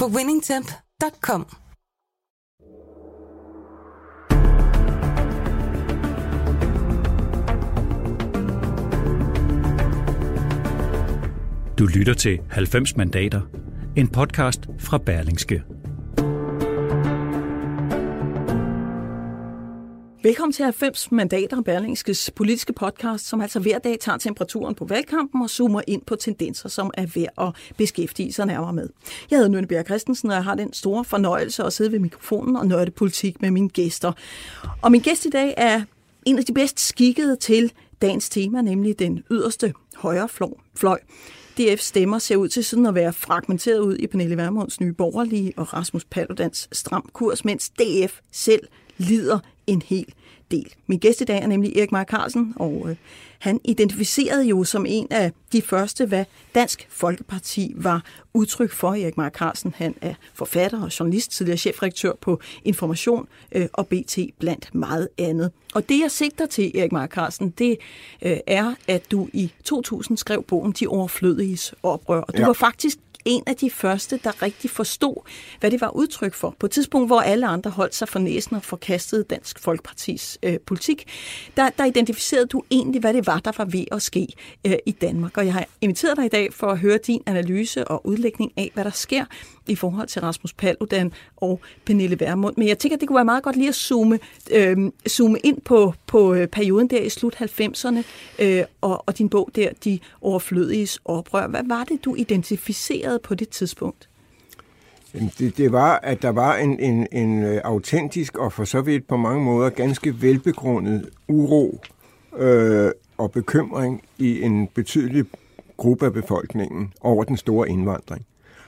på winningtemp.com. Du lytter til 90 mandater, en podcast fra Berlingske. Velkommen til 90 mandater Berlingskes politiske podcast, som altså hver dag tager temperaturen på valgkampen og zoomer ind på tendenser, som er værd at beskæftige sig nærmere med. Jeg hedder Nynne Bjerg Christensen, og jeg har den store fornøjelse at sidde ved mikrofonen og nørde politik med mine gæster. Og min gæst i dag er en af de bedst skikkede til dagens tema, nemlig den yderste højre fløj. DF stemmer ser ud til sådan at være fragmenteret ud i Pernille Vermunds nye borgerlige og Rasmus Paludans stram kurs, mens DF selv lider en hel del. Min gæst i dag er nemlig Erik Mark Carlsen, og øh, han identificerede jo som en af de første, hvad Dansk Folkeparti var udtryk for. Erik Mark Carlsen, han er forfatter og journalist, tidligere chefredaktør på Information øh, og BT blandt meget andet. Og det jeg sigter til, Erik Mark Carlsen, det øh, er, at du i 2000 skrev bogen De overflødiges oprør. Og du ja. var faktisk en af de første, der rigtig forstod, hvad det var udtryk for. På et tidspunkt, hvor alle andre holdt sig for næsen og forkastede Dansk Folkepartis øh, politik, der, der identificerede du egentlig, hvad det var, der var ved at ske øh, i Danmark. Og jeg har inviteret dig i dag for at høre din analyse og udlægning af, hvad der sker i forhold til Rasmus Paludan og Pernille Vermund. Men jeg tænker, det kunne være meget godt lige at zoome, øh, zoome ind på, på øh, perioden der i slut 90'erne øh, og, og din bog der, De overflødiges oprør. Hvad var det, du identificerede på det tidspunkt? Det, det var, at der var en, en, en øh, autentisk og for så vidt på mange måder ganske velbegrundet uro øh, og bekymring i en betydelig gruppe af befolkningen over den store indvandring.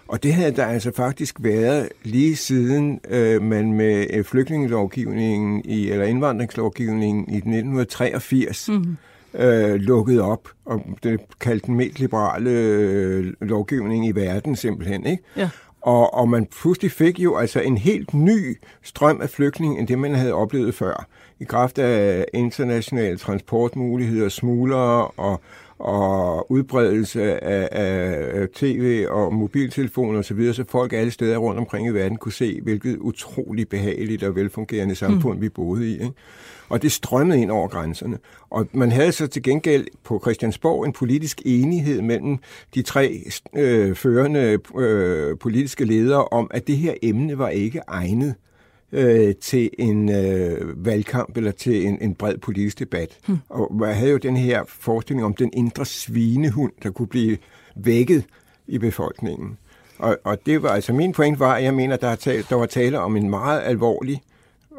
Og det havde der altså faktisk været lige siden øh, man med øh, flygtningelovgivningen i, eller indvandringslovgivningen i 1983 mm. Øh, lukkede op, og det kaldte den mest liberale øh, lovgivning i verden simpelthen. Ikke? Ja. Og, og man pludselig fik jo altså en helt ny strøm af flygtninge, end det man havde oplevet før. I kraft af internationale transportmuligheder, smuglere og og udbredelse af, af tv og mobiltelefoner osv., så folk alle steder rundt omkring i verden kunne se, hvilket utroligt behageligt og velfungerende samfund mm. vi boede i. Ikke? Og det strømmede ind over grænserne. Og man havde så til gengæld på Christiansborg en politisk enighed mellem de tre øh, førende øh, politiske ledere om, at det her emne var ikke egnet øh, til en øh, valgkamp eller til en, en bred politisk debat. Hmm. Og man havde jo den her forestilling om den indre svinehund, der kunne blive vækket i befolkningen. Og, og det var altså min point var, at jeg mener, der, tale, der var tale om en meget alvorlig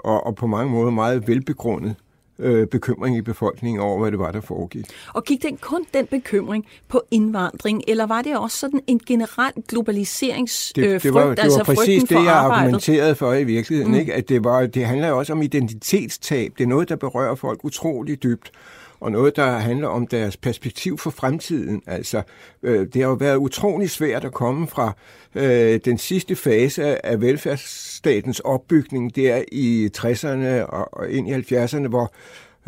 og, og på mange måder meget velbegrundet øh, bekymring i befolkningen over, hvad det var, der foregik. Og gik den kun den bekymring på indvandring, eller var det også sådan en generel globaliseringsfrygt? Det, det var, det altså var præcis det, jeg argumenterede for i virkeligheden. Mm. Ikke? At det, var, det handler jo også om identitetstab. Det er noget, der berører folk utrolig dybt og noget, der handler om deres perspektiv for fremtiden. Altså, øh, det har jo været utrolig svært at komme fra øh, den sidste fase af velfærdsstatens opbygning der i 60'erne og, og ind i 70'erne, hvor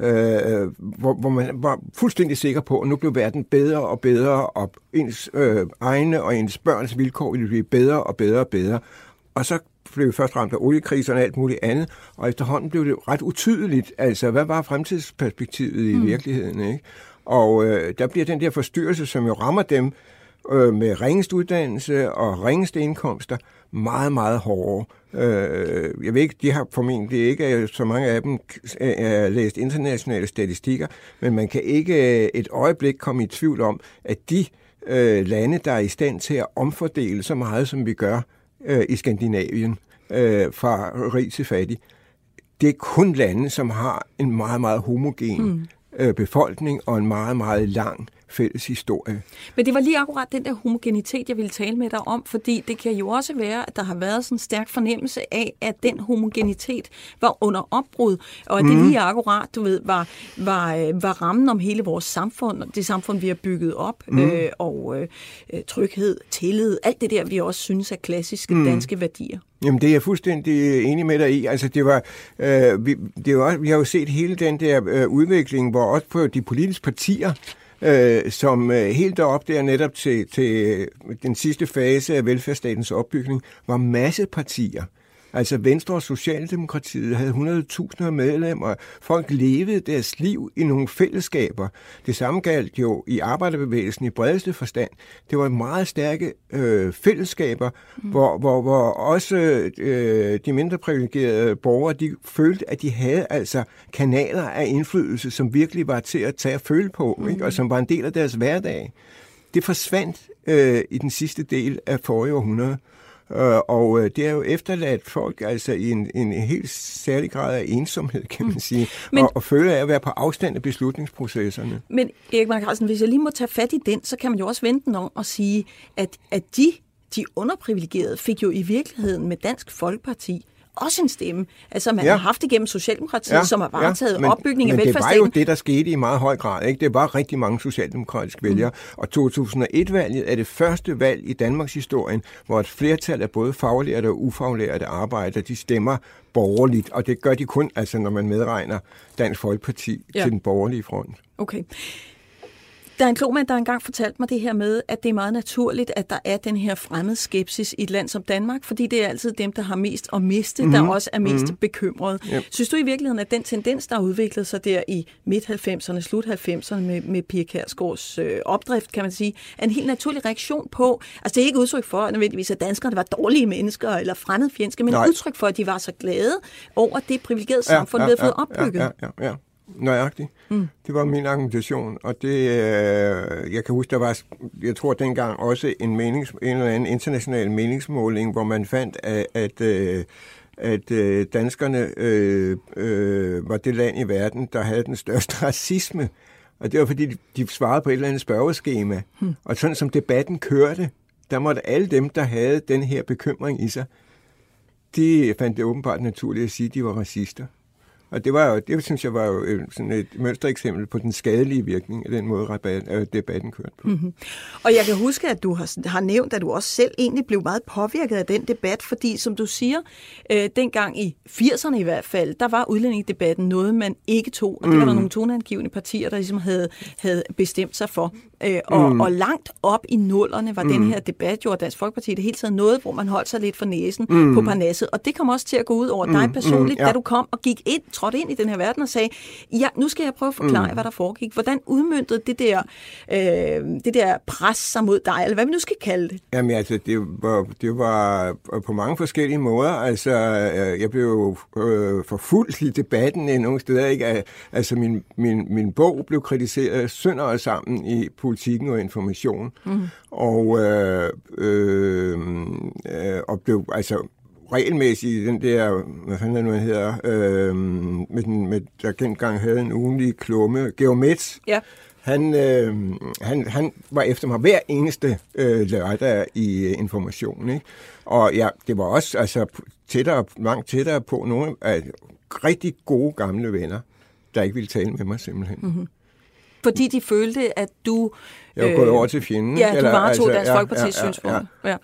øh, hvor, hvor man var fuldstændig sikker på, at nu blev verden bedre og bedre, og ens øh, egne og ens børns vilkår ville blive bedre og bedre og bedre. Og så blev først ramt af oliekrisen og alt muligt andet, og efterhånden blev det ret utydeligt, altså hvad var fremtidsperspektivet i mm. virkeligheden, ikke? Og øh, der bliver den der forstyrrelse, som jo rammer dem øh, med ringest uddannelse og ringeste indkomster, meget, meget hårdere. Øh, jeg ved ikke, de har formentlig ikke, øh, så mange af dem er øh, læst internationale statistikker, men man kan ikke øh, et øjeblik komme i tvivl om, at de øh, lande, der er i stand til at omfordele så meget, som vi gør, øh, i Skandinavien øh, fra rig til fattig. Det er kun lande, som har en meget, meget homogen mm. øh, befolkning og en meget, meget lang fælles historie. Men det var lige akkurat den der homogenitet, jeg ville tale med dig om, fordi det kan jo også være, at der har været sådan en stærk fornemmelse af, at den homogenitet var under opbrud, og at det lige akkurat, du ved, var, var, øh, var rammen om hele vores samfund, det samfund, vi har bygget op, mm. øh, og øh, tryghed, tillid, alt det der, vi også synes er klassiske mm. danske værdier. Jamen, det er jeg fuldstændig enig med dig i. Altså, det var, øh, vi, det var, vi har jo set hele den der øh, udvikling, hvor også på de politiske partier, øh, som øh, helt derop der netop til, til øh, den sidste fase af velfærdsstatens opbygning, var masse partier. Altså Venstre og Socialdemokratiet havde 100.000 medlemmer. Folk levede deres liv i nogle fællesskaber. Det samme galt jo i arbejderbevægelsen i bredeste forstand. Det var meget stærke øh, fællesskaber, mm. hvor, hvor, hvor også øh, de mindre privilegerede borgere, de følte, at de havde altså kanaler af indflydelse, som virkelig var til at tage at føle på, mm. ikke? og som var en del af deres hverdag. Det forsvandt øh, i den sidste del af forrige århundrede. Øh, og øh, det er jo efterladt folk altså i en, en helt særlig grad af ensomhed, kan man mm. sige, men, og, og føle af at være på afstand af beslutningsprocesserne. Men Erik Mark Carlsen, hvis jeg lige må tage fat i den, så kan man jo også vente den om og sige, at, at de, de underprivilegerede fik jo i virkeligheden med Dansk Folkeparti også en stemme. Altså, man ja. har haft det gennem Socialdemokratiet, ja. som har varetaget ja. men, opbygning af velfærdsstaten. det var jo det, der skete i meget høj grad. Ikke? Det var rigtig mange socialdemokratiske vælgere. Mm. Og 2001-valget er det første valg i Danmarks historie, hvor et flertal af både faglærte og ufaglærte arbejdere, de stemmer borgerligt. Og det gør de kun, altså, når man medregner Dansk Folkeparti ja. til den borgerlige front. Okay. Der er en klog mand, der engang fortalte mig det her med, at det er meget naturligt, at der er den her fremmede skepsis i et land som Danmark, fordi det er altid dem, der har mest at miste, mm-hmm. der mhm. også er mest mm-hmm. bekymrede. Yep. Synes du i virkeligheden, at den tendens, der har udviklet sig der i midt-90'erne, slut-90'erne med, med Pia Kærsgaards øh, opdrift, kan man sige, er en helt naturlig reaktion på, altså det er ikke udtryk for nødvendigvis, at danskerne var dårlige mennesker eller fremmedfjendske, men Nej. udtryk for, at de var så glade over det privilegerede samfund, ja, ja, vi havde fået opbygget. Ja, ja, ja. Nøjagtigt. Mm. Det var min argumentation, og det, øh, jeg kan huske, der var, jeg tror dengang også en, menings, en eller anden international meningsmåling, hvor man fandt, at, at, øh, at øh, danskerne øh, øh, var det land i verden, der havde den største racisme. Og det var, fordi de, de svarede på et eller andet spørgeskema. Mm. Og sådan som debatten kørte, der måtte alle dem, der havde den her bekymring i sig, de fandt det åbenbart naturligt at sige, at de var racister. Og det, var jo, det synes jeg var jo sådan et mønstereksempel på den skadelige virkning af den måde, rabat, øh, debatten kørte på. Mm-hmm. Og jeg kan huske, at du har, har nævnt, at du også selv egentlig blev meget påvirket af den debat, fordi som du siger, øh, dengang i 80'erne i hvert fald, der var udlændingedebatten noget, man ikke tog, og det mm. var der mm. nogle toneangivende partier, der ligesom havde, havde bestemt sig for. Øh, og, mm. og langt op i nullerne var mm. den her debat jo, og Dansk Folkeparti det hele taget noget, hvor man holdt sig lidt for næsen mm. på parnasset. Og det kom også til at gå ud over mm. dig personligt, mm. ja. da du kom og gik ind, trådte ind i den her verden og sagde, ja, nu skal jeg prøve at forklare, mm. hvad der foregik. Hvordan udmyndtede det der, øh, det der pres sig mod dig, eller hvad vi nu skal kalde det? Jamen altså, det var, det var på mange forskellige måder. Altså, øh, jeg blev øh, forfulgt i debatten nogle steder. Ikke? Altså, min, min, min bog blev kritiseret sønder og sammen i politikken og information. Mm. Og, øh, øh, øh, og blev altså regelmæssigt den der, hvad fanden det nu hedder, øh, med den, med, der gengang havde en ugenlig klumme, Geomets. Ja. Han, øh, han, han var efter mig hver eneste øh, lørdag i uh, information. Ikke? Og ja, det var også altså, tættere, langt tættere på nogle af rigtig gode gamle venner, der ikke ville tale med mig simpelthen. Mm-hmm. Fordi de følte, at du... Jeg var gået øh, over til fjenden. Ja, du eller, varetog altså, Dansk Folkeparti's ja, ja, synspunkt. Ja. Ja.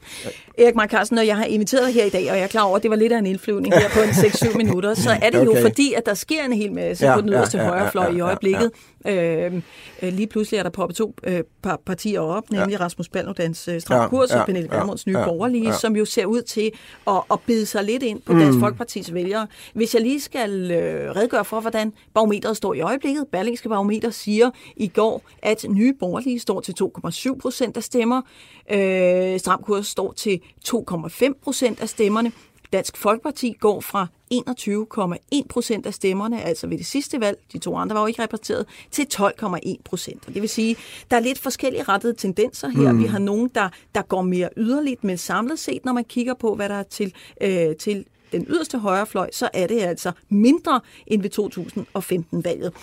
Erik Mark Carsten, når jeg har inviteret her i dag, og jeg er klar over, at det var lidt af en indflyvning her på en 6-7 minutter, så er det okay. jo fordi, at der sker en hel masse ja, på den yderste ja, ja, højrefløj ja, ja, i øjeblikket. Ja. Øh, lige pludselig er der poppet to øh, partier op, nemlig ja. Rasmus Paludans øh, Stram Kurs ja, og Pernille Vermunds nye ja, borgerlige, ja. som jo ser ud til at, at bide sig lidt ind på mm. Dansk Folkeparti's vælgere. Hvis jeg lige skal øh, redegøre for, hvordan barometeret står i øjeblikket. Berlingske Barometer siger i går, at nye borgerlige står til 2,7 procent af stemmer. Øh, Stram Kurs står til 2,5 procent af stemmerne. Dansk Folkeparti går fra 21,1 procent af stemmerne, altså ved det sidste valg, de to andre var jo ikke repræsenteret, til 12,1 procent. Det vil sige, der er lidt forskellige rettede tendenser her. Mm. Vi har nogen, der, der går mere yderligt, men samlet set, når man kigger på, hvad der er til, øh, til den yderste højrefløj, så er det altså mindre end ved 2015-valget.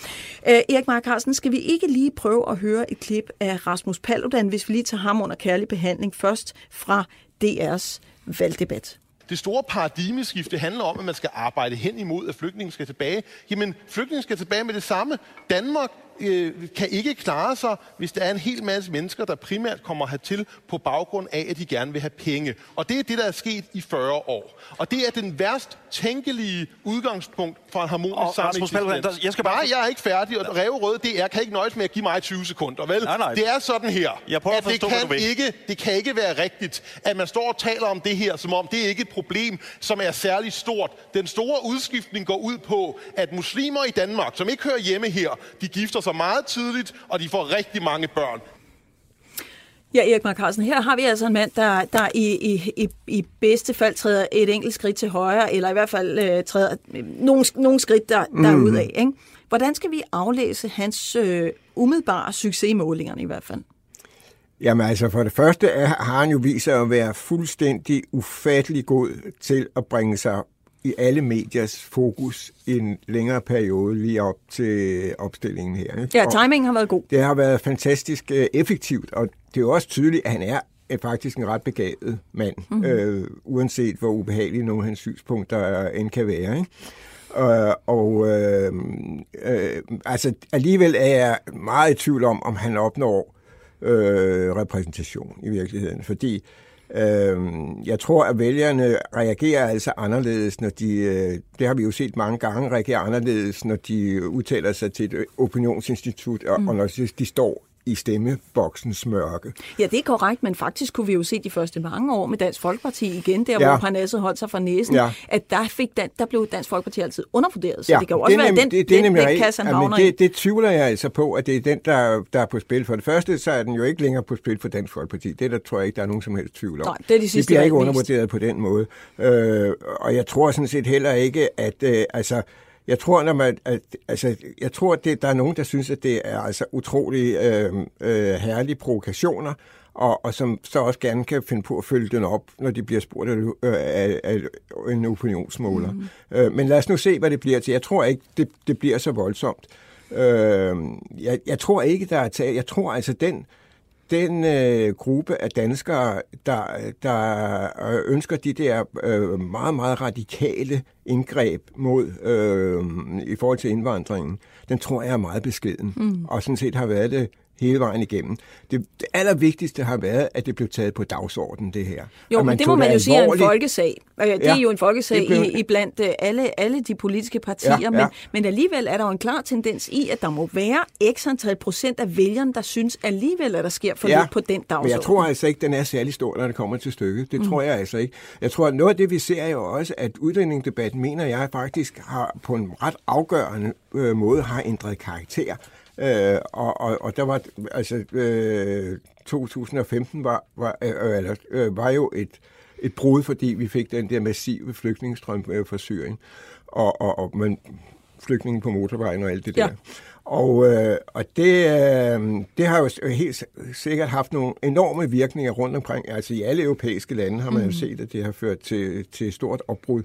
Øh, Erik Mark Carlsen, skal vi ikke lige prøve at høre et klip af Rasmus Paludan, hvis vi lige tager ham under kærlig behandling først fra DR's valgdebat. Det store paradigmeskifte handler om, at man skal arbejde hen imod, at flygtningen skal tilbage. Jamen, flygtningen skal tilbage med det samme. Danmark øh, kan ikke klare sig, hvis der er en hel masse mennesker, der primært kommer hertil på baggrund af, at de gerne vil have penge. Og det er det, der er sket i 40 år. Og det er den værst tænkelige udgangspunkt for en harmonisk sameksistens. Jeg skal bare... Nej, jeg er ikke færdig, og Ræve Røde DR kan ikke nøjes med at give mig 20 sekunder, vel? Nej, nej. Det er sådan her, jeg at, at forstå, det, kan ikke, det kan ikke være rigtigt, at man står og taler om det her, som om det er ikke et problem, som er særlig stort. Den store udskiftning går ud på, at muslimer i Danmark, som ikke hører hjemme her, de gifter sig meget tidligt, og de får rigtig mange børn. Ja, Erik Mark Carlsen, her har vi altså en mand, der, der i, i, i, i bedste fald træder et enkelt skridt til højre, eller i hvert fald øh, træder nogle, nogle skridt der, derud mm. af. Ikke? Hvordan skal vi aflæse hans øh, umiddelbare succes i målingerne i hvert fald? Jamen altså, for det første er, har han jo vist sig at være fuldstændig ufattelig god til at bringe sig i alle mediers fokus i en længere periode lige op til opstillingen her. Ikke? Ja, timingen har været god. Det har været fantastisk øh, effektivt, og det er jo også tydeligt, at han er faktisk en ret begavet mand, mm-hmm. øh, uanset hvor ubehagelige nogle af hans synspunkter end kan være. Ikke? Øh, og øh, øh, altså alligevel er jeg meget i tvivl om, om han opnår øh, repræsentation i virkeligheden, fordi Øh, jeg tror, at vælgerne reagerer altså anderledes, når de, øh, det har vi jo set mange gange, reagerer anderledes, når de udtaler sig til et opinionsinstitut, og, mm. og når de, de står i stemmeboksens mørke. Ja, det er korrekt, men faktisk kunne vi jo se de første mange år med Dansk Folkeparti igen, der ja. hvor Parnasset holdt sig fra næsen, ja. at der, fik Dan, der blev Dansk Folkeparti altid undervurderet. Så ja, det kan jo også være, nem, den, det, det den, den, den kasse, han ja, det, det tvivler jeg altså på, at det er den, der, der er på spil. For det første, så er den jo ikke længere på spil for Dansk Folkeparti. Det der tror jeg ikke, der er nogen som helst tvivl om. Nej, det, er de det bliver ikke undervurderet på den måde. Øh, og jeg tror sådan set heller ikke, at øh, altså, jeg tror, når man, at, altså, jeg tror, at det, der er nogen, der synes, at det er altså utrolig øh, øh, herlige provokationer, og, og som så også gerne kan finde på at følge den op, når de bliver spurgt af, øh, af, af en opinionsmåler. Mm. Øh, men lad os nu se, hvad det bliver til. Jeg tror ikke, det, det bliver så voldsomt. Øh, jeg, jeg tror ikke, der er tag. Jeg tror altså, den den øh, gruppe af danskere, der, der ønsker de der øh, meget, meget radikale indgreb mod øh, i forhold til indvandringen, den tror jeg er meget beskeden. Mm. Og sådan set har været det hele vejen igennem. Det, det allervigtigste har været, at det blev taget på dagsordenen, det her. Jo, men det må man jo sige er en folkesag. Det er ja, jo en folkesag blev... i, i blandt øh, alle, alle de politiske partier, ja, ja. Men, men alligevel er der jo en klar tendens i, at der må være x antal procent af vælgerne, der synes alligevel, at der sker for ja, lidt på den dagsorden. Men jeg tror altså ikke, den er særlig stor, når det kommer til stykket. Det mm. tror jeg altså ikke. Jeg tror, at noget af det, vi ser jo også, at uddannelsesdebatten, mener jeg faktisk, har på en ret afgørende øh, måde har ændret karakter. Øh, og, og, og der var, altså, øh, 2015 var, var, øh, eller, øh, var jo et, et brud, fordi vi fik den der massive flygtningestrøm øh, fra Syrien, og, og, og man, flygtninge på motorvejen og alt det ja. der. Og, øh, og det, øh, det har jo helt sikkert haft nogle enorme virkninger rundt omkring. Altså i alle europæiske lande har man mm. jo set, at det har ført til, til stort opbrud Øh,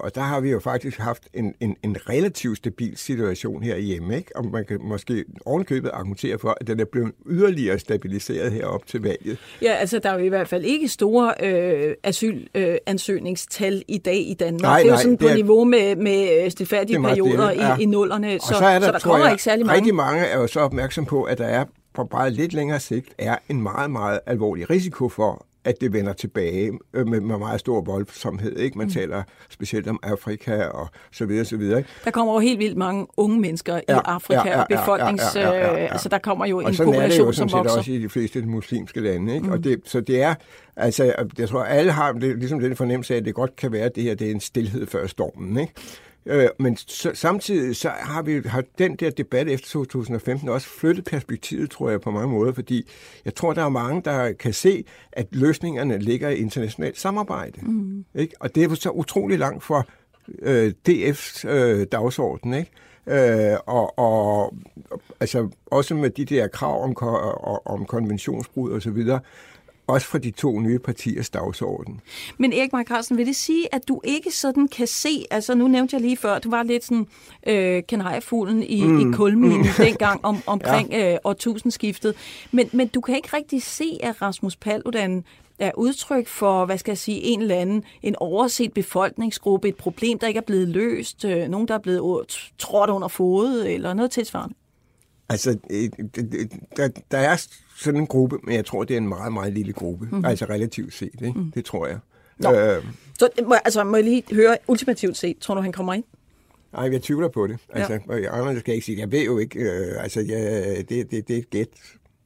og der har vi jo faktisk haft en, en, en relativt stabil situation herhjemme, ikke? og man kan måske ovenkøbet argumentere for, at den er blevet yderligere stabiliseret herop til valget. Ja, altså der er jo i hvert fald ikke store øh, asylansøgningstal øh, i dag i Danmark. Nej, det er jo sådan på er, niveau med, med øh, stilfærdige perioder det, ja. i, i nullerne, så, så, er der, så der kommer jeg, ikke særlig mange. Rigtig mange er jo så opmærksom på, at der er på bare lidt længere sigt er en meget, meget alvorlig risiko for, at det vender tilbage øh, med, med meget stor voldsomhed. Ikke? Man mm. taler specielt om Afrika og så videre, så videre. Ikke? Der kommer jo helt vildt mange unge mennesker ja, i Afrika ja, ja, og befolknings... Ja, ja, ja, ja, ja. Altså, der kommer jo og en population, som vokser. Er det jo også i de fleste muslimske lande. Ikke? Mm. Og det, så det er... Altså, jeg tror, alle har det, ligesom den fornemmelse af, at det godt kan være, at det her det er en stillhed før stormen. Ikke? Øh, men så, samtidig så har vi har den der debat efter 2015 også flyttet perspektivet, tror jeg, på mange måder, fordi jeg tror, der er mange, der kan se, at løsningerne ligger i internationalt samarbejde. Mm. Ikke? Og det er så utrolig langt for øh, DF's øh, dagsorden, ikke? Øh, og, og altså også med de der krav om, om konventionsbrud og så videre, også for de to nye partiers dagsorden. Men Erik Mark Carlsen, vil det sige, at du ikke sådan kan se, altså nu nævnte jeg lige før, du var lidt sådan øh, kanariefuglen i, mm. i kulminen mm. dengang om, omkring ja. øh, årtusindskiftet, men, men du kan ikke rigtig se, at Rasmus Paludan er udtryk for, hvad skal jeg sige, en eller anden, en overset befolkningsgruppe, et problem, der ikke er blevet løst, øh, nogen, der er blevet trådt under fodet, eller noget tilsvarende? Altså, øh, der, der er sådan en gruppe, men jeg tror, det er en meget, meget lille gruppe. Mm. Altså relativt set, ikke? Mm. Det tror jeg. Nå. Øh, så må, altså, må jeg lige høre, ultimativt set, tror du, han kommer ind? Nej, jeg tvivler på det. Altså, ja. jeg, skal ikke sige, jeg ved jo ikke, øh, altså, ja, det, det, det er et gæt.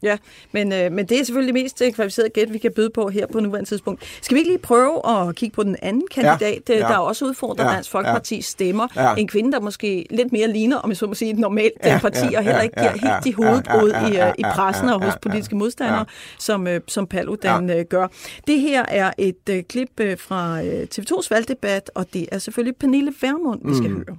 Ja, men, øh, men det er selvfølgelig det mest kvalificerede gæt, vi kan byde på her på nuværende tidspunkt. Skal vi ikke lige prøve at kigge på den anden kandidat, ja, ja, der også udfordrer ja, Dansk Folkeparti's ja, stemmer? Ja. En kvinde, der måske lidt mere ligner, om jeg så må sige, et normalt ja, parti, og heller ikke giver helt de hovedbrud ja, ja, i, i pressen og hos politiske modstandere, som, øh, som Paludan. Øh, gør. Det her er et øh, klip øh, fra øh, TV2's valgdebat, og det er selvfølgelig Pernille Vermund, vi skal mm. høre.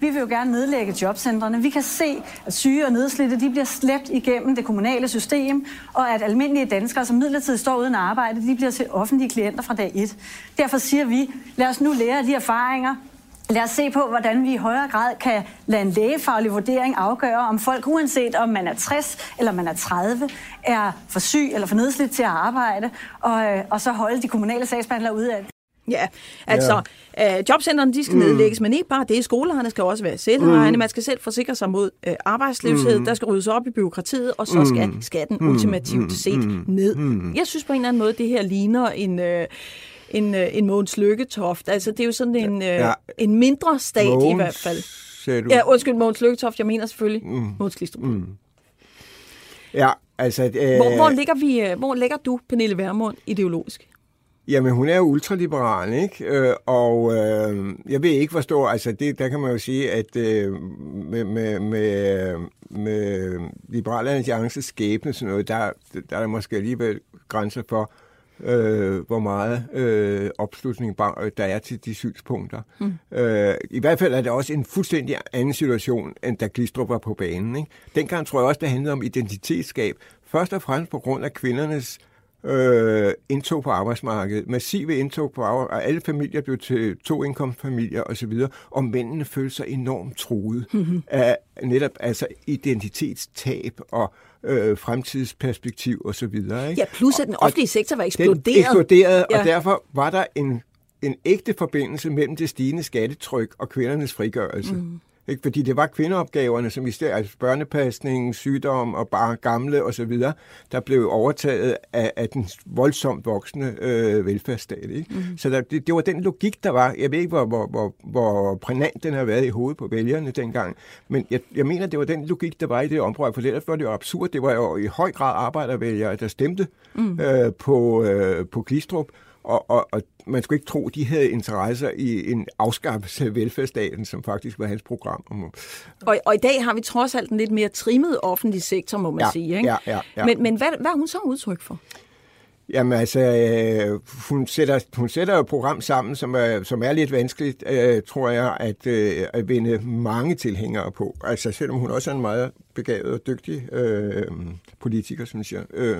Vi vil jo gerne nedlægge jobcentrene. Vi kan se, at syge og nedslidte de bliver slæbt igennem det kommunale system, og at almindelige danskere, som midlertidigt står uden arbejde, de bliver til offentlige klienter fra dag 1. Derfor siger vi, lad os nu lære af de erfaringer, Lad os se på, hvordan vi i højere grad kan lade en lægefaglig vurdering afgøre, om folk, uanset om man er 60 eller man er 30, er for syg eller for nedslidt til at arbejde, og, øh, og så holde de kommunale sagsbehandlere ude af det. Ja, altså ja. Øh, jobcentrene de skal mm. nedlægges, men ikke bare det. Skolerne skal også være selvejende. Mm. Man skal selv forsikre sig mod øh, arbejdsløshed. Mm. Der skal ryddes op i byråkratiet, og så skal mm. skatten mm. ultimativt set mm. ned. Mm. Jeg synes på en eller anden måde, det her ligner en... Øh, en, øh, en Måns Lykketoft. Altså, det er jo sådan en, øh, ja. en mindre stat Måns, i hvert fald. Du? Ja, undskyld, Måns Lykketoft. Jeg mener selvfølgelig mm. Måns Glistrup. Mm. Ja, altså... Øh, hvor, hvor, ligger vi, øh, hvor ligger du, Pernille Vermund, ideologisk? Jamen, hun er jo ultraliberal, ikke? Øh, og øh, jeg ved ikke, hvor stor... Altså, det, der kan man jo sige, at øh, med, med, med, med Liberale Alliances skæbne, sådan noget, der, der er der måske alligevel grænser for, øh, hvor meget øh, opslutning der er til de synspunkter. Mm. Øh, I hvert fald er det også en fuldstændig anden situation, end da Glistrup var på banen. Ikke? Dengang tror jeg også, det handlede om identitetsskab. Først og fremmest på grund af kvindernes øh, indtog på arbejdsmarkedet, massive indtog på arbejdsmarkedet, og alle familier blev til to indkomstfamilier osv., og mændene følte sig enormt truet mm-hmm. af netop altså identitetstab og øh, fremtidsperspektiv og så videre. Ikke? Ja, plus at den offentlige sektor var eksploderet. Den eksploderede, ja. og derfor var der en, en ægte forbindelse mellem det stigende skattetryk og kvindernes frigørelse. Mm. Ikke? Fordi det var kvindeopgaverne, som i stedet, altså børnepasning, sygdom og bare gamle osv., der blev overtaget af, af den voldsomt voksende øh, velfærdsstat. Ikke? Mm. Så der, det, det var den logik, der var. Jeg ved ikke, hvor, hvor, hvor, hvor prænant den har været i hovedet på vælgerne dengang, men jeg, jeg mener, det var den logik, der var i det område, for ellers var det jo absurd. Det var jo i høj grad arbejdervælgere, der stemte mm. øh, på, øh, på Glistrup, og, og, og man skulle ikke tro, de havde interesser i en afskaffelse af velfærdsstaten, som faktisk var hans program. Og, og i dag har vi trods alt en lidt mere trimmet offentlig sektor, må man ja, sige. Ikke? Ja, ja, ja. Men, men hvad, hvad er hun så udtryk for? Jamen altså, øh, hun, sætter, hun sætter et program sammen, som er, som er lidt vanskeligt, øh, tror jeg, at, øh, at vinde mange tilhængere på. Altså selvom hun også er en meget begavet og dygtig øh, politiker, synes jeg. Øh,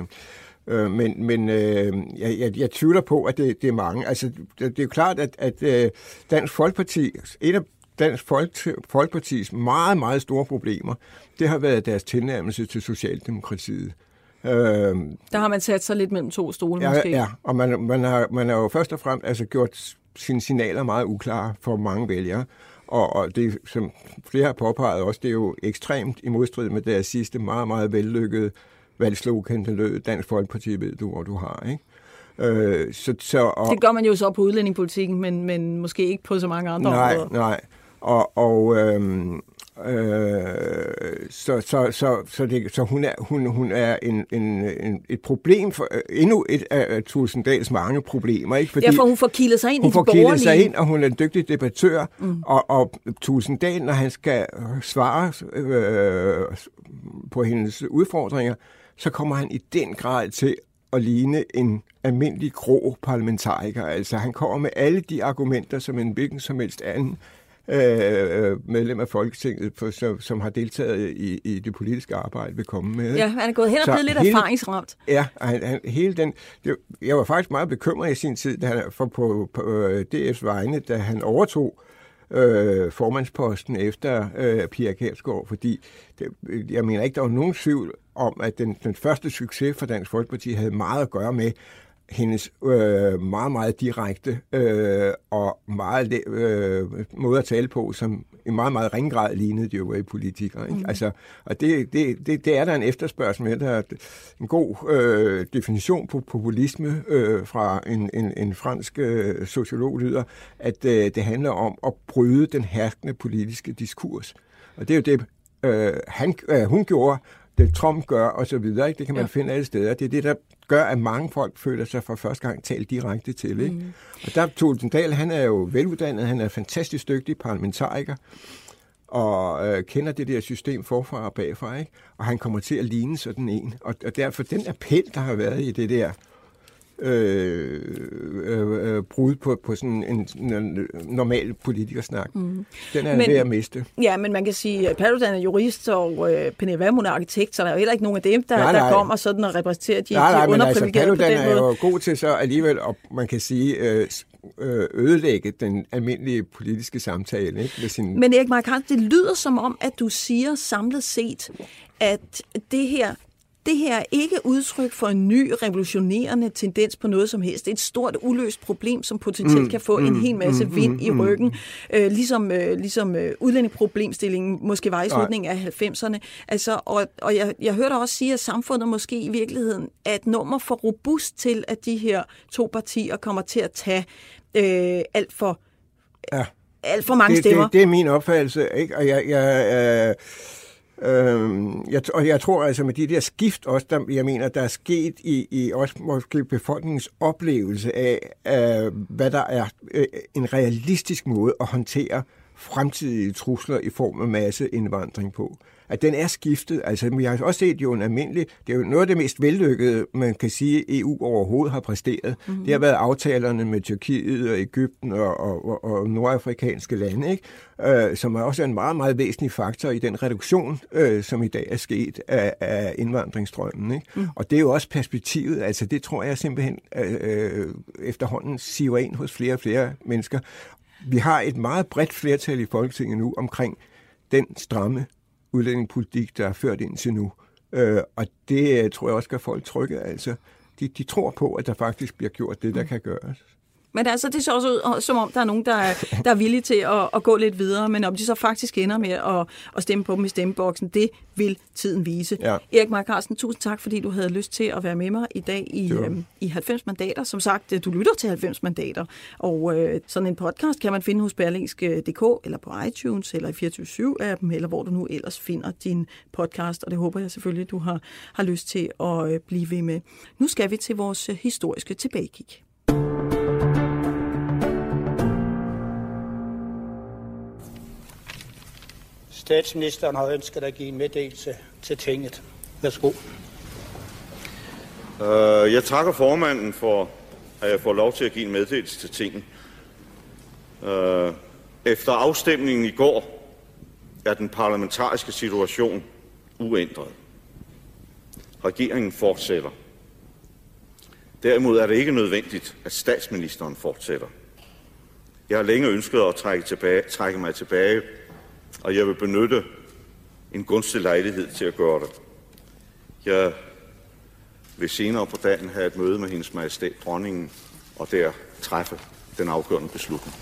Øh, men men øh, jeg, jeg, jeg tvivler på, at det, det er mange. Altså, det, det er jo klart, at, at øh, Dansk Folkeparti, et af Dansk Folkepartis meget, meget store problemer, det har været deres tilnærmelse til Socialdemokratiet. Øh, der har man sat sig lidt mellem to stole, ja, måske. Ja, og man, man, har, man har jo først og fremmest altså, gjort sine signaler meget uklare for mange vælgere. Og, og det, som flere har påpeget også, det er jo ekstremt i modstrid med deres sidste meget, meget vellykkede valgslogan, den lød, Dansk Folkeparti ved du, hvor du har, ikke? Øh, så, så, og, det gør man jo så på udlændingepolitikken, men, men måske ikke på så mange andre nej, områder. Nej, og, og øhm, øh, så, så, så, så, det, så hun er, hun, hun er en, en, en, et problem for øh, endnu et af Tulsendals mange problemer. Ikke? Fordi ja, for hun får kildet sig ind hun i får kildet sig ind, og hun er en dygtig debattør, mm. og, og Tulsendal, når han skal svare øh, på hendes udfordringer, så kommer han i den grad til at ligne en almindelig grå parlamentariker. Altså han kommer med alle de argumenter, som en hvilken som helst anden øh, medlem af Folketinget, som, som har deltaget i, i det politiske arbejde, vil komme med. Ja, han er gået hen og blevet lidt hele, erfaringsramt. Ja, han, han, hele den... Det, jeg var faktisk meget bekymret i sin tid, da han, for på, på øh, DF's vegne, da han overtog øh, formandsposten efter øh, Pia Kærsgaard, fordi det, jeg mener ikke, der var nogen tvivl om, at den, den første succes for Dansk Folkeparti havde meget at gøre med, hendes øh, meget, meget direkte øh, og meget øh, måde at tale på, som i meget, meget ringe grad lignede de øvrige politikere. Ikke? Mm. Altså, og det, det, det, det er der en efterspørgsel med. Der er en god øh, definition på populisme øh, fra en, en, en fransk øh, sociolog lyder, at øh, det handler om at bryde den herskende politiske diskurs. Og det er jo det, øh, han, øh, hun gjorde, det Trump gør og så videre. Ikke? Det kan man ja. finde alle steder. Det er det, der gør, at mange folk føler sig for første gang talt direkte til. Ikke? Mm. Og der Thulesen Dahl, han er jo veluddannet, han er fantastisk dygtig parlamentariker, og øh, kender det der system forfra og bagfra, ikke? og han kommer til at ligne sådan en. Og, og derfor den appel, der har været i det der øh, øh, øh, brud på, på sådan en, en normal politikersnak. Mm. Den er men, ved at miste. Ja, men man kan sige, at Paludan er jurist, og øh, Pernille Vermund er arkitekt, så der er jo heller ikke nogen af dem, der, nej, nej. der kommer sådan og repræsenterer de, nej, nej, de underprivilegerede altså, på den måde. er jo god til så alligevel, og man kan sige, øh, øh, ødelægge den almindelige politiske samtale. Ikke? Med sin... Men Erik Mark det lyder som om, at du siger samlet set, at det her det her er ikke udtryk for en ny revolutionerende tendens på noget som helst. Det er et stort uløst problem, som potentielt mm, kan få mm, en hel masse mm, vind mm, i mm. ryggen. Mm. Øh, ligesom øh, ligesom øh, udlændingeproblemstillingen måske var i slutningen af 90'erne. Altså, og og jeg, jeg hørte også sige, at samfundet måske i virkeligheden er et nummer for robust til, at de her to partier kommer til at tage øh, alt for... Ja. Alt for mange det, stemmer. Det, det er min opfattelse, ikke? Og jeg, jeg øh Øh, jeg, og jeg tror altså med de der skift også, der, jeg mener, der er sket i, i også måske befolkningens oplevelse af, øh, hvad der er øh, en realistisk måde at håndtere fremtidige trusler i form af masseindvandring på at den er skiftet. Altså, vi har også set jo en almindelig, det er jo noget af det mest vellykkede, man kan sige, EU overhovedet har præsteret. Mm-hmm. Det har været aftalerne med Tyrkiet og Ægypten og, og, og nordafrikanske lande, ikke? Øh, som er også en meget, meget væsentlig faktor i den reduktion, øh, som i dag er sket af, af indvandringsstrømmen. Ikke? Mm. Og det er jo også perspektivet, altså det tror jeg simpelthen øh, øh efterhånden siver ind hos flere og flere mennesker. Vi har et meget bredt flertal i Folketinget nu omkring den stramme udlændingepolitik, der er ført indtil nu. Øh, og det tror jeg også gør folk trygge. Altså, de, de tror på, at der faktisk bliver gjort det, der mm. kan gøres. Men altså, det ser også ud, som om der er nogen, der er, der er villige til at, at gå lidt videre, men om de så faktisk ender med at, at stemme på dem i stemmeboksen, det vil tiden vise. Ja. Erik Mark Carsten, tusind tak, fordi du havde lyst til at være med mig i dag i, øhm, i 90 mandater. Som sagt, du lytter til 90 mandater, og øh, sådan en podcast kan man finde hos berlingske.dk, eller på iTunes, eller i 24-7-appen, eller hvor du nu ellers finder din podcast, og det håber jeg selvfølgelig, du har, har lyst til at øh, blive ved med. Nu skal vi til vores øh, historiske tilbagekig. Statsministeren har ønsket at give en meddelelse til tinget. Værsgo. Uh, jeg takker formanden for, at jeg får lov til at give en meddelelse til tinget. Uh, efter afstemningen i går er den parlamentariske situation uændret. Regeringen fortsætter. Derimod er det ikke nødvendigt, at statsministeren fortsætter. Jeg har længe ønsket at trække, tilbage, trække mig tilbage og jeg vil benytte en gunstig lejlighed til at gøre det. Jeg vil senere på dagen have et møde med hendes majestæt dronningen, og der træffe den afgørende beslutning.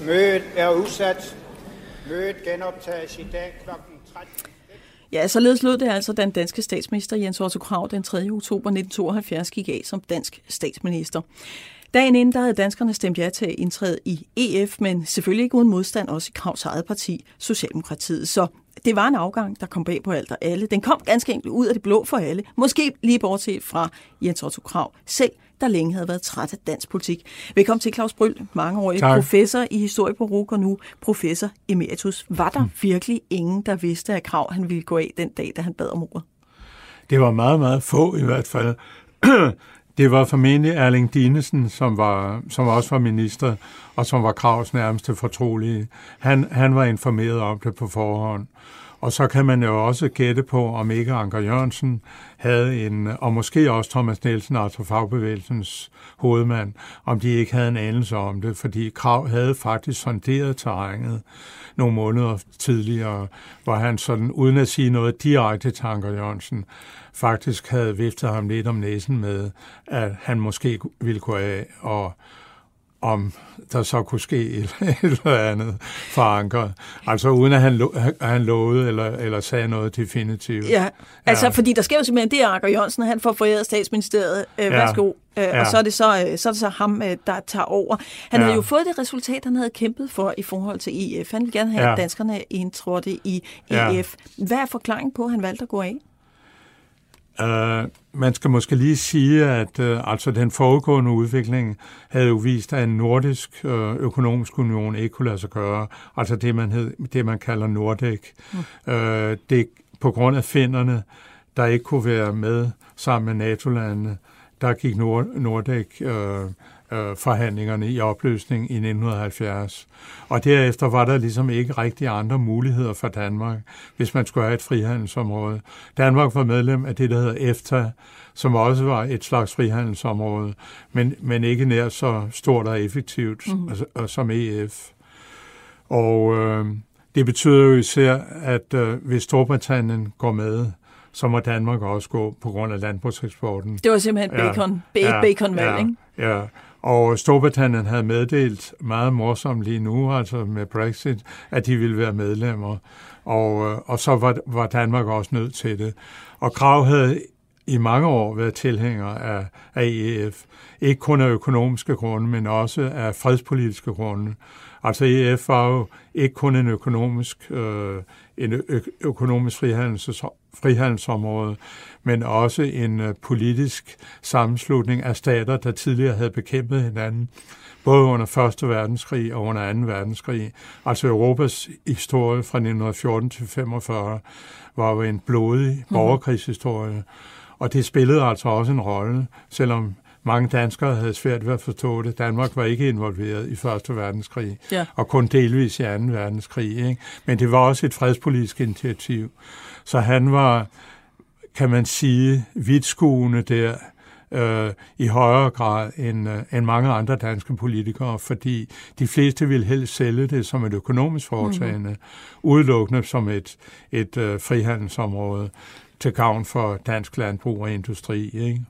Mødet er udsat. Mødet genoptages i dag kl. 13. Ja, således lød det altså, den danske statsminister Jens Otto Krav den 3. oktober 1972 gik af som dansk statsminister. Dagen inden der havde danskerne stemt ja til at indtræde i EF, men selvfølgelig ikke uden modstand også i Kravs eget parti, Socialdemokratiet. Så det var en afgang, der kom bag på alt og alle. Den kom ganske enkelt ud af det blå for alle. Måske lige bortset fra Jens Otto Krav selv, der længe havde været træt af dansk politik. Velkommen til Claus Bryl, mangeårig tak. professor i historie på RUG og nu professor emeritus. Var der hmm. virkelig ingen, der vidste, at Krav han ville gå af den dag, da han bad om ordet? Det var meget, meget få i hvert fald. Det var formentlig Erling Dinesen, som, var, som også var minister, og som var Kravs nærmeste fortrolige. Han, han var informeret om det på forhånd. Og så kan man jo også gætte på, om ikke Anker Jørgensen havde en, og måske også Thomas Nielsen, altså fagbevægelsens hovedmand, om de ikke havde en anelse om det, fordi Krav havde faktisk sonderet terrænet nogle måneder tidligere, hvor han sådan, uden at sige noget direkte til Anker Jørgensen, faktisk havde viftet ham lidt om næsen med, at han måske ville gå af, og om der så kunne ske et, eller andet for Anker. Altså uden at han, lo, han lovede eller, eller sagde noget definitivt. Ja, altså ja. fordi der sker jo simpelthen det, Anker Jørgensen, han får foræret statsministeriet. Øh, ja. Værsgo. Øh, ja. Og så er, det så, øh, så er det så ham, øh, der tager over. Han ja. havde jo fået det resultat, han havde kæmpet for i forhold til EF. Han ville gerne have, ja. at danskerne indtrådte i EF. Ja. Hvad er forklaringen på, at han valgte at gå af? Uh, man skal måske lige sige, at uh, altså den foregående udvikling havde jo vist, at en nordisk uh, økonomisk union ikke kunne lade sig gøre. Altså det, man, hed, det, man kalder Nordic. Mm. Uh, det på grund af finderne, der ikke kunne være med sammen med NATO-landene, der gik Nord, Nordic uh, øh, forhandlingerne i opløsning i 1970. Og derefter var der ligesom ikke rigtig andre muligheder for Danmark, hvis man skulle have et frihandelsområde. Danmark var medlem af det, der hedder EFTA, som også var et slags frihandelsområde, men, men ikke nær så stort og effektivt mm. som EF. Og øh, det betyder jo især, at øh, hvis Storbritannien går med, så må Danmark også gå på grund af landbrugseksporten. Det var simpelthen bacon, ja, bacon-valg, ja, ikke? Ja, og Storbritannien havde meddelt meget morsomt lige nu, altså med Brexit, at de ville være medlemmer. Og, øh, og så var, var Danmark også nødt til det. Og Krav havde i mange år været tilhænger af, af EF. Ikke kun af økonomiske grunde, men også af fredspolitiske grunde. Altså EF var jo ikke kun en økonomisk, øh, en ø- økonomisk frihandels, frihandelsområde, men også en øh, politisk sammenslutning af stater, der tidligere havde bekæmpet hinanden, både under 1. verdenskrig og under 2. verdenskrig. Altså Europas historie fra 1914 til 45 var jo en blodig mhm. borgerkrigshistorie, og det spillede altså også en rolle, selvom mange danskere havde svært ved at forstå det. Danmark var ikke involveret i Første Verdenskrig, ja. og kun delvis i 2. verdenskrig. Ikke? Men det var også et fredspolitisk initiativ. Så han var, kan man sige, vidtskuende der øh, i højere grad end, øh, end mange andre danske politikere, fordi de fleste ville helst sælge det som et økonomisk foretagende, mm. udelukkende som et, et øh, frihandelsområde til gavn for dansk landbrug og industri. Ikke?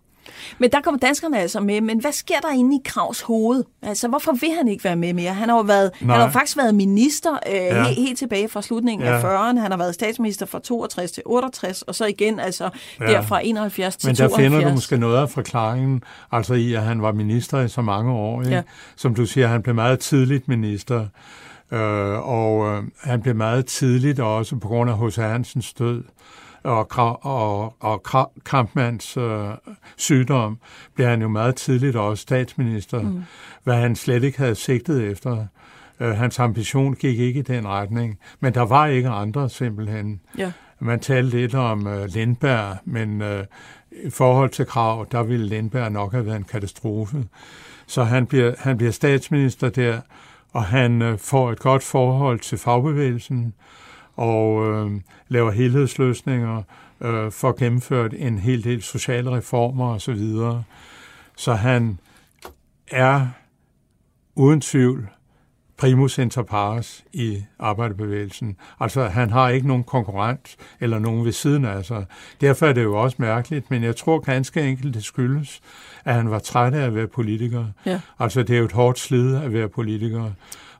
Men der kommer danskerne altså med, men hvad sker der inde i Kravs hoved? Altså, hvorfor vil han ikke være med mere? Han har jo, været, han har jo faktisk været minister øh, ja. helt, helt tilbage fra slutningen ja. af 40'erne. Han har været statsminister fra 62 til 68, og så igen altså ja. der fra 71 til Men der 72. finder du måske noget af forklaringen, altså i, at han var minister i så mange år. Ikke? Ja. Som du siger, han blev meget tidligt minister. Øh, og øh, han blev meget tidligt også på grund af H.C. Hansens død og, og, og Kampmanns øh, sygdom, blev han jo meget tidligt også statsminister, mm. hvad han slet ikke havde sigtet efter. Øh, hans ambition gik ikke i den retning, men der var ikke andre simpelthen. Ja. Man talte lidt om øh, Lindberg, men øh, i forhold til krav, der ville Lindberg nok have været en katastrofe. Så han bliver, han bliver statsminister der, og han øh, får et godt forhold til fagbevægelsen, og øh, laver helhedsløsninger, øh, får gennemført en hel del sociale reformer osv. Så, så han er uden tvivl primus inter pares i arbejderbevægelsen. Altså, han har ikke nogen konkurrent eller nogen ved siden af sig. Derfor er det jo også mærkeligt, men jeg tror ganske enkelt, det skyldes, at han var træt af at være politiker. Ja. Altså, det er jo et hårdt slid at være politiker.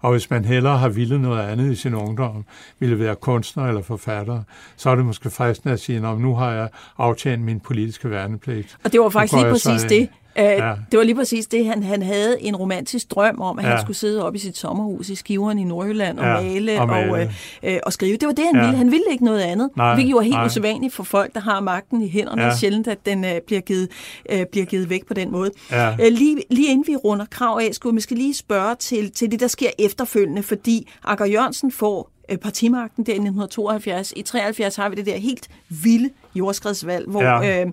Og hvis man hellere har ville noget andet i sin ungdom, ville være kunstner eller forfatter, så er det måske fristende at sige, at nu har jeg aftjent min politiske værnepligt. Og det var faktisk lige præcis det, Uh, ja. Det var lige præcis det, han, han havde en romantisk drøm om, at ja. han skulle sidde op i sit sommerhus i Skiveren i Nordjylland og ja, male og, male. og, uh, og skrive. Det var det, han ja. ville. Han ville ikke noget andet. Nej, hvilket jo er helt nej. usædvanligt for folk, der har magten i hænderne. Ja. Er sjældent, at den uh, bliver, givet, uh, bliver givet væk på den måde. Ja. Uh, lige, lige inden vi runder krav af, skulle vi skal lige spørge til, til det, der sker efterfølgende, fordi Akker Jørgensen får partimagten der i 1972. I 73 har vi det der helt vilde jordskredsvalg, hvor... Ja. Uh,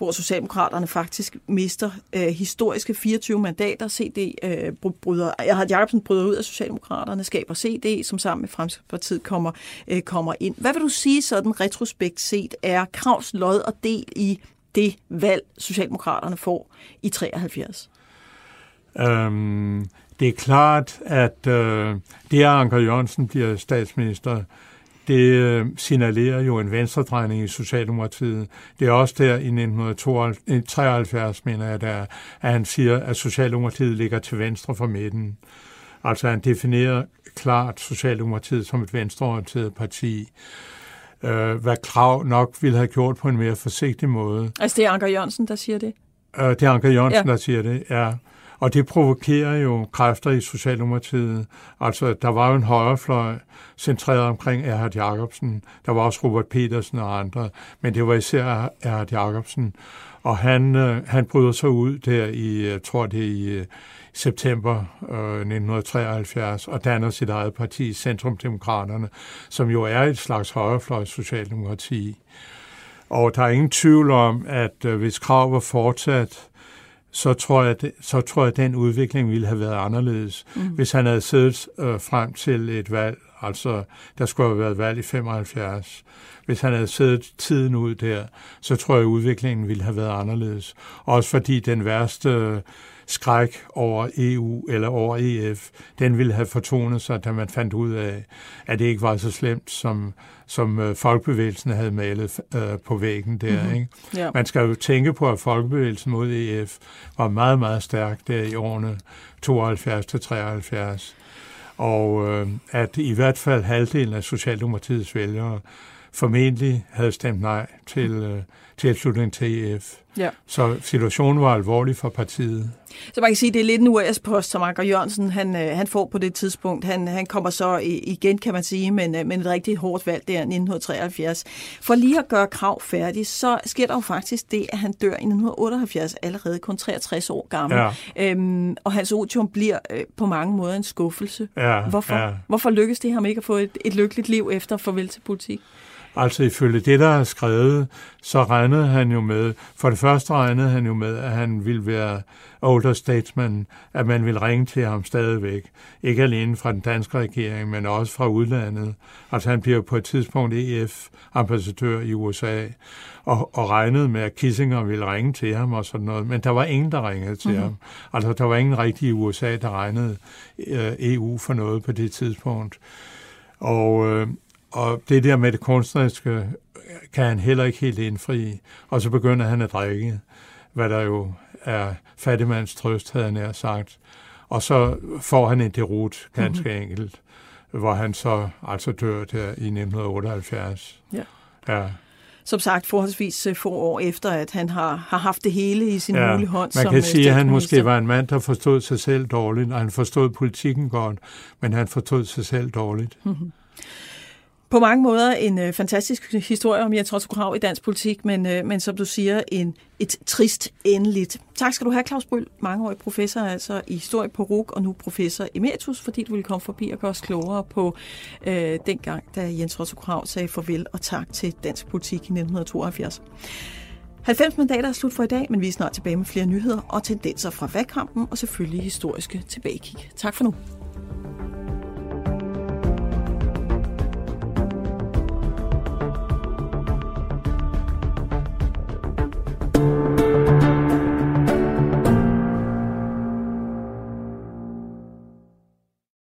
hvor Socialdemokraterne faktisk mister øh, historiske 24 mandater. CD øh, bryder, Erhard Jacobsen bryder ud af Socialdemokraterne, skaber CD, som sammen med Fremskridspartiet kommer, øh, kommer ind. Hvad vil du sige sådan retrospekt set er Kravs lod og del i det valg, Socialdemokraterne får i 73? Øhm, det er klart, at øh, det, at Anker Jørgensen bliver statsminister, det øh, signalerer jo en venstredrejning i Socialdemokratiet. Det er også der i 1973, mener jeg, der, at han siger, at Socialdemokratiet ligger til venstre for midten. Altså han definerer klart Socialdemokratiet som et venstreorienteret parti øh, hvad Krav nok ville have gjort på en mere forsigtig måde. Altså det er Anker Jørgensen, der siger det? Øh, det er Anker Jørgensen, ja. der siger det, ja. Og det provokerer jo kræfter i Socialdemokratiet. Altså, der var jo en højrefløj centreret omkring Erhard Jacobsen. Der var også Robert Petersen og andre, men det var især Erhard Jacobsen. Og han, øh, han bryder sig ud der i, jeg tror det er i øh, september øh, 1973, og danner sit eget parti, Centrumdemokraterne, som jo er et slags højrefløjs socialdemokrati. Og der er ingen tvivl om, at øh, hvis krav var fortsat, så tror, jeg, så tror jeg, at den udvikling ville have været anderledes, mm. hvis han havde siddet øh, frem til et valg. Altså, der skulle have været valg i 75. Hvis han havde siddet tiden ud der, så tror jeg, at udviklingen ville have været anderledes. Også fordi den værste skræk over EU eller over EF, den ville have fortonet sig, da man fandt ud af, at det ikke var så slemt, som, som øh, folkebevægelsen havde malet øh, på væggen der. Mm-hmm. Ikke? Ja. Man skal jo tænke på, at folkebevægelsen mod EF var meget, meget stærk der i årene 72 til 73. Og øh, at i hvert fald halvdelen af Socialdemokratiets vælgere formentlig havde stemt nej til, øh, tilslutning til EF. Ja. Så situationen var alvorlig for partiet. Så man kan sige, at det er lidt en US-post, som Anker Jørgensen han, øh, han får på det tidspunkt. Han, han kommer så igen, kan man sige, men, øh, men et rigtig hårdt valg der i 1973. For lige at gøre krav færdig, så sker der jo faktisk det, at han dør i 1978, allerede kun 63 år gammel. Ja. Øhm, og hans otium bliver øh, på mange måder en skuffelse. Ja, Hvorfor? Ja. Hvorfor lykkes det ham ikke at få et, et lykkeligt liv efter farvel til politik? Altså ifølge det, der er skrevet, så regnede han jo med, for det første regnede han jo med, at han ville være older statesman, at man ville ringe til ham stadigvæk. Ikke alene fra den danske regering, men også fra udlandet. Altså han bliver på et tidspunkt EF-ambassadør i USA, og, og regnede med, at Kissinger ville ringe til ham og sådan noget, men der var ingen, der ringede til mm-hmm. ham. Altså der var ingen rigtig i USA, der regnede øh, EU for noget på det tidspunkt. Og øh, og det der med det kunstneriske kan han heller ikke helt indfri. Og så begynder han at drikke, hvad der jo er fattigmands trøst, havde han nær sagt. Og så får han en derut, ganske mm-hmm. enkelt, hvor han så altså dør der i 1978. Ja. ja. Som sagt, forholdsvis øh, få år efter, at han har, har haft det hele i sin ja, mulige hånd. Man kan øh, sige, at han måske var en mand, der forstod sig selv dårligt, og han forstod politikken godt, men han forstod sig selv dårligt. Mm-hmm. På mange måder en øh, fantastisk historie om Jens Otto i dansk politik, men, øh, men som du siger, en, et trist endeligt. Tak skal du have, Claus Bryl, mangeårig professor altså i historie på RUG, og nu professor emeritus, fordi du ville komme forbi og gøre os klogere på øh, dengang, da Jens Otto sagde farvel og tak til dansk politik i 1972. 90 mandater er slut for i dag, men vi er snart tilbage med flere nyheder og tendenser fra valgkampen og selvfølgelig historiske tilbagekig. Tak for nu.